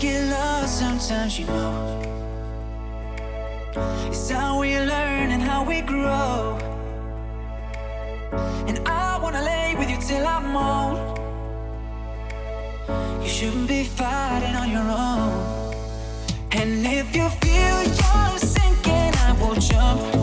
get lost sometimes, you know. It's how we learn and how we grow. And I wanna lay with you till I'm old. You shouldn't be fighting on your own. And if you feel you're sinking, I will jump.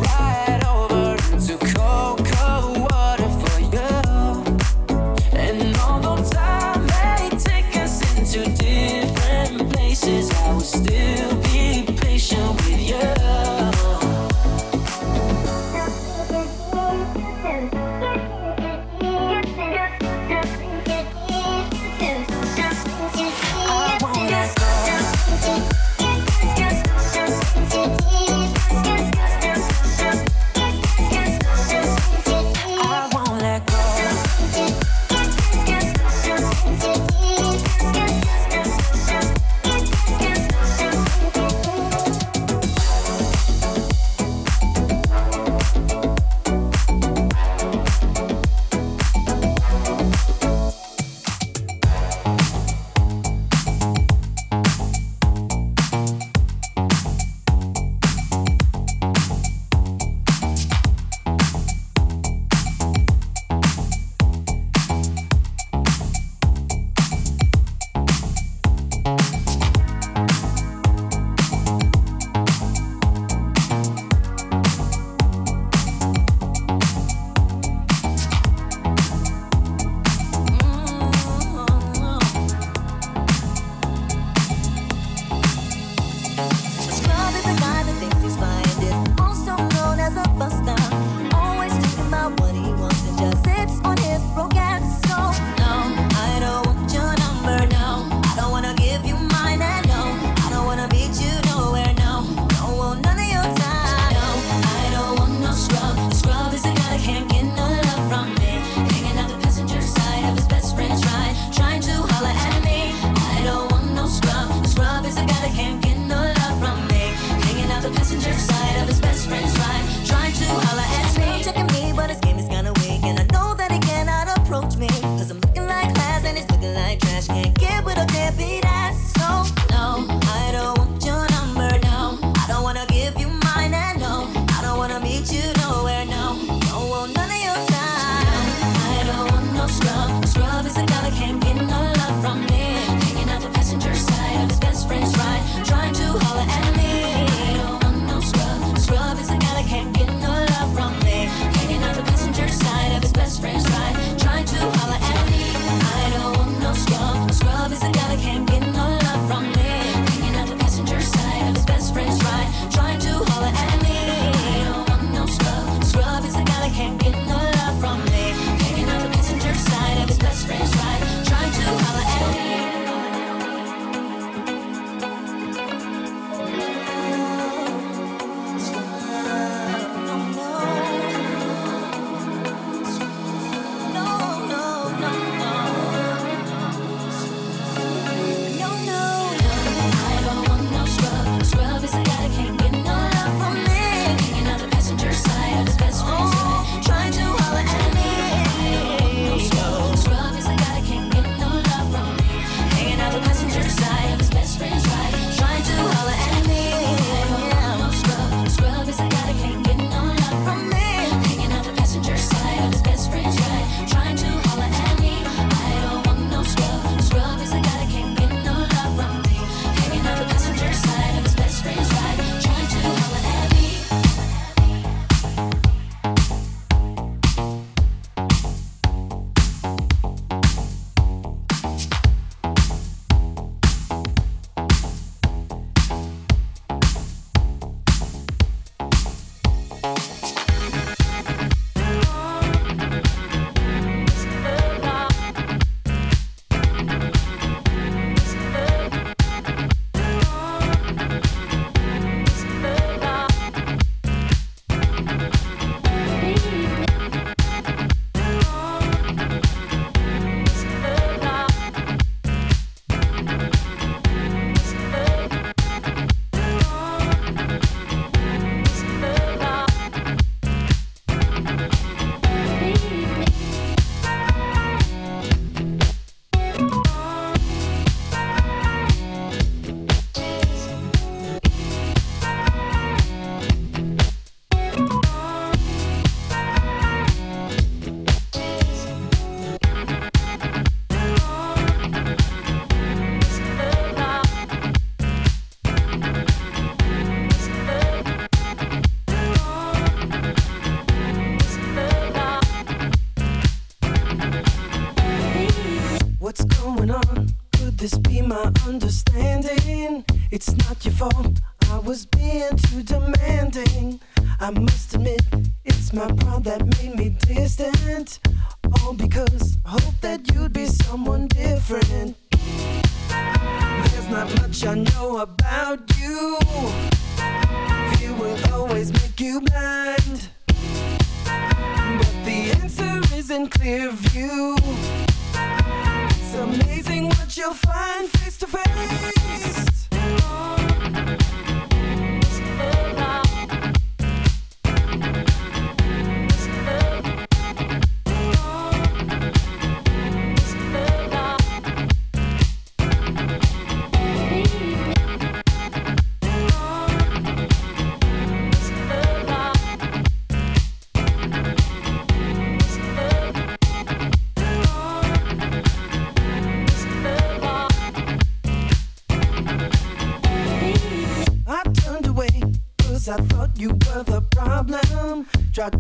much I know about you. Fear will always make you blind. But the answer is in clear view. It's amazing what you'll find face to face. try to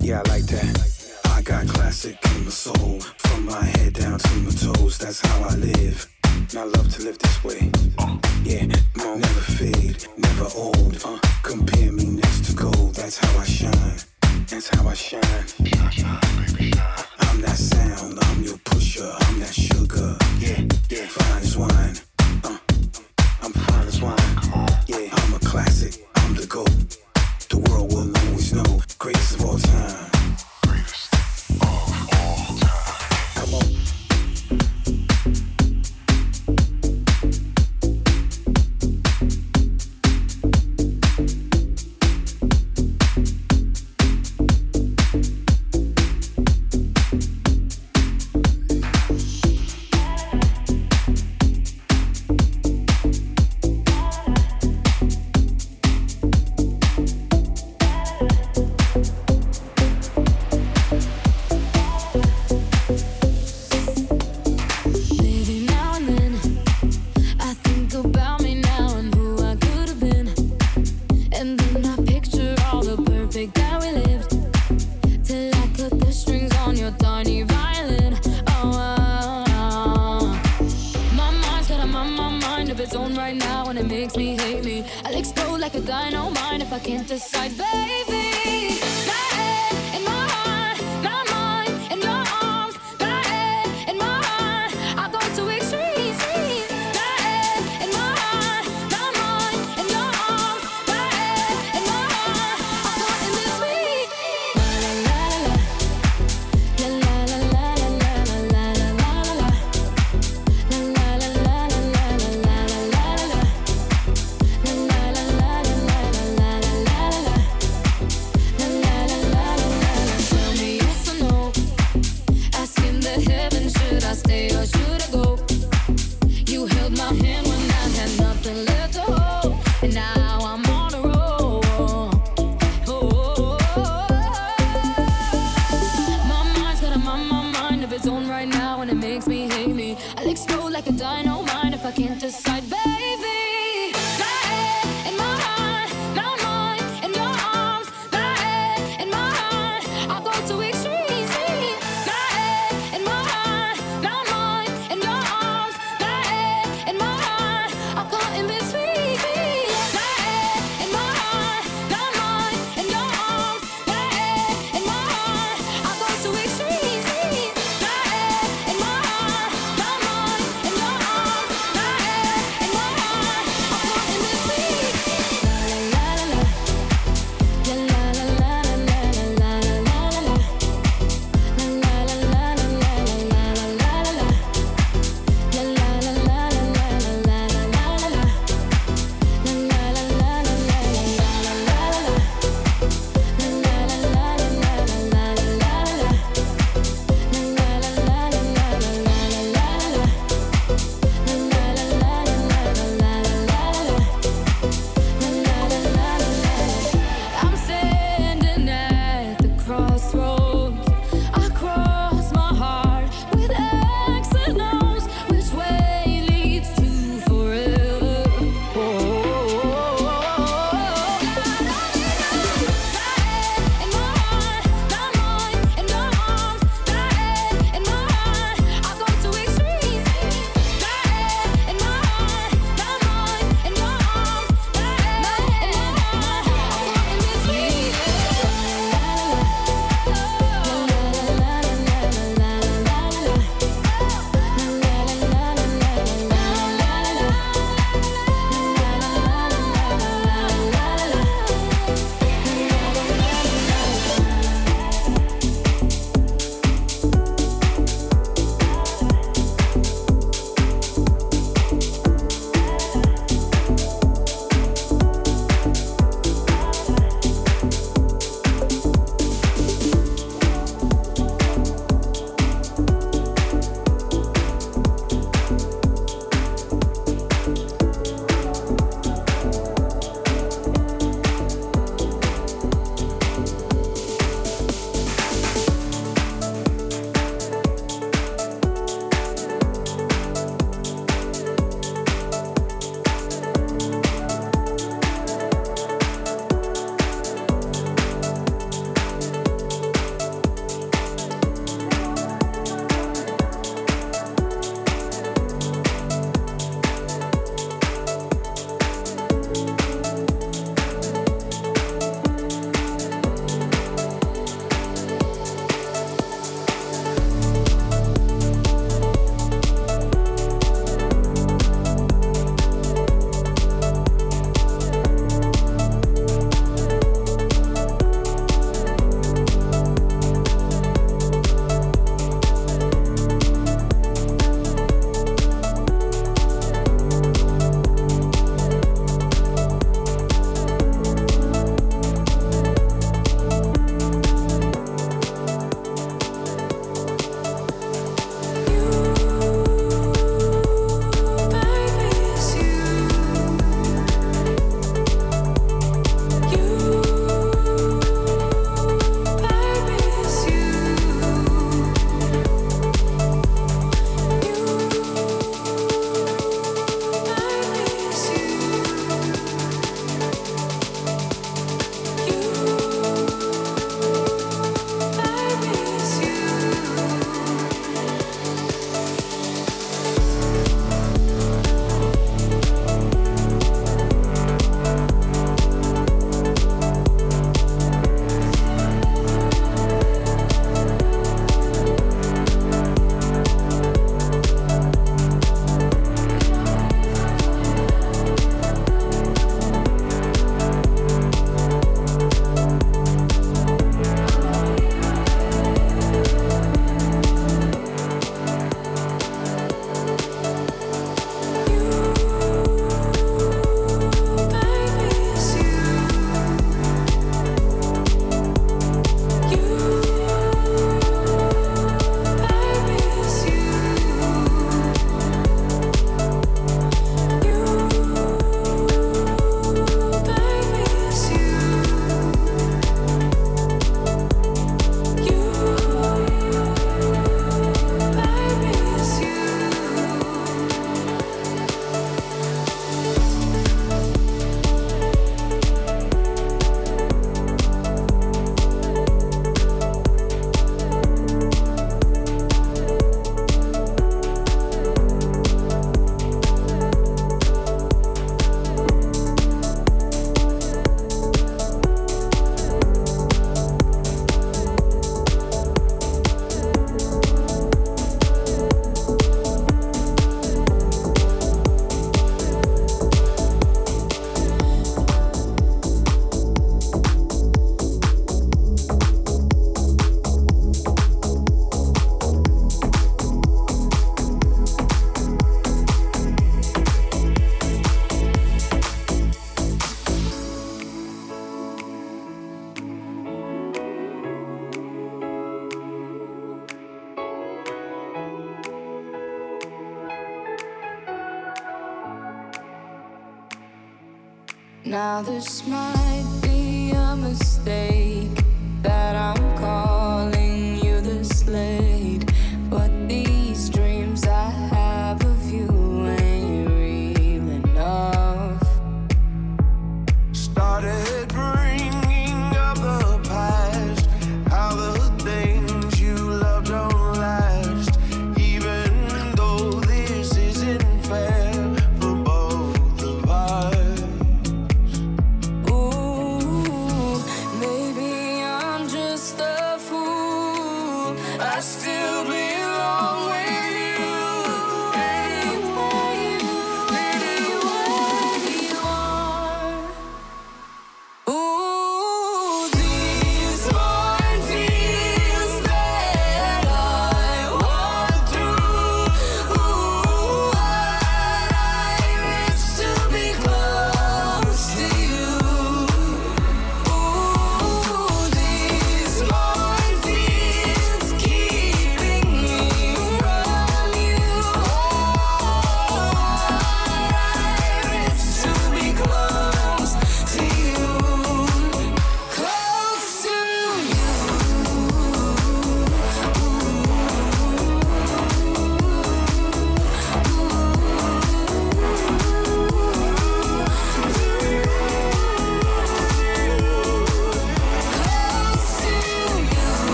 Yeah, I like that. I got classic in my soul. From my head down to my toes, that's how I live. And I love to live this way. Uh, yeah, Mom, never fade, never old. Uh, Compare me next to gold, that's how I shine. That's how I shine. I'm that sound, I'm your pusher, I'm that sugar. Yeah.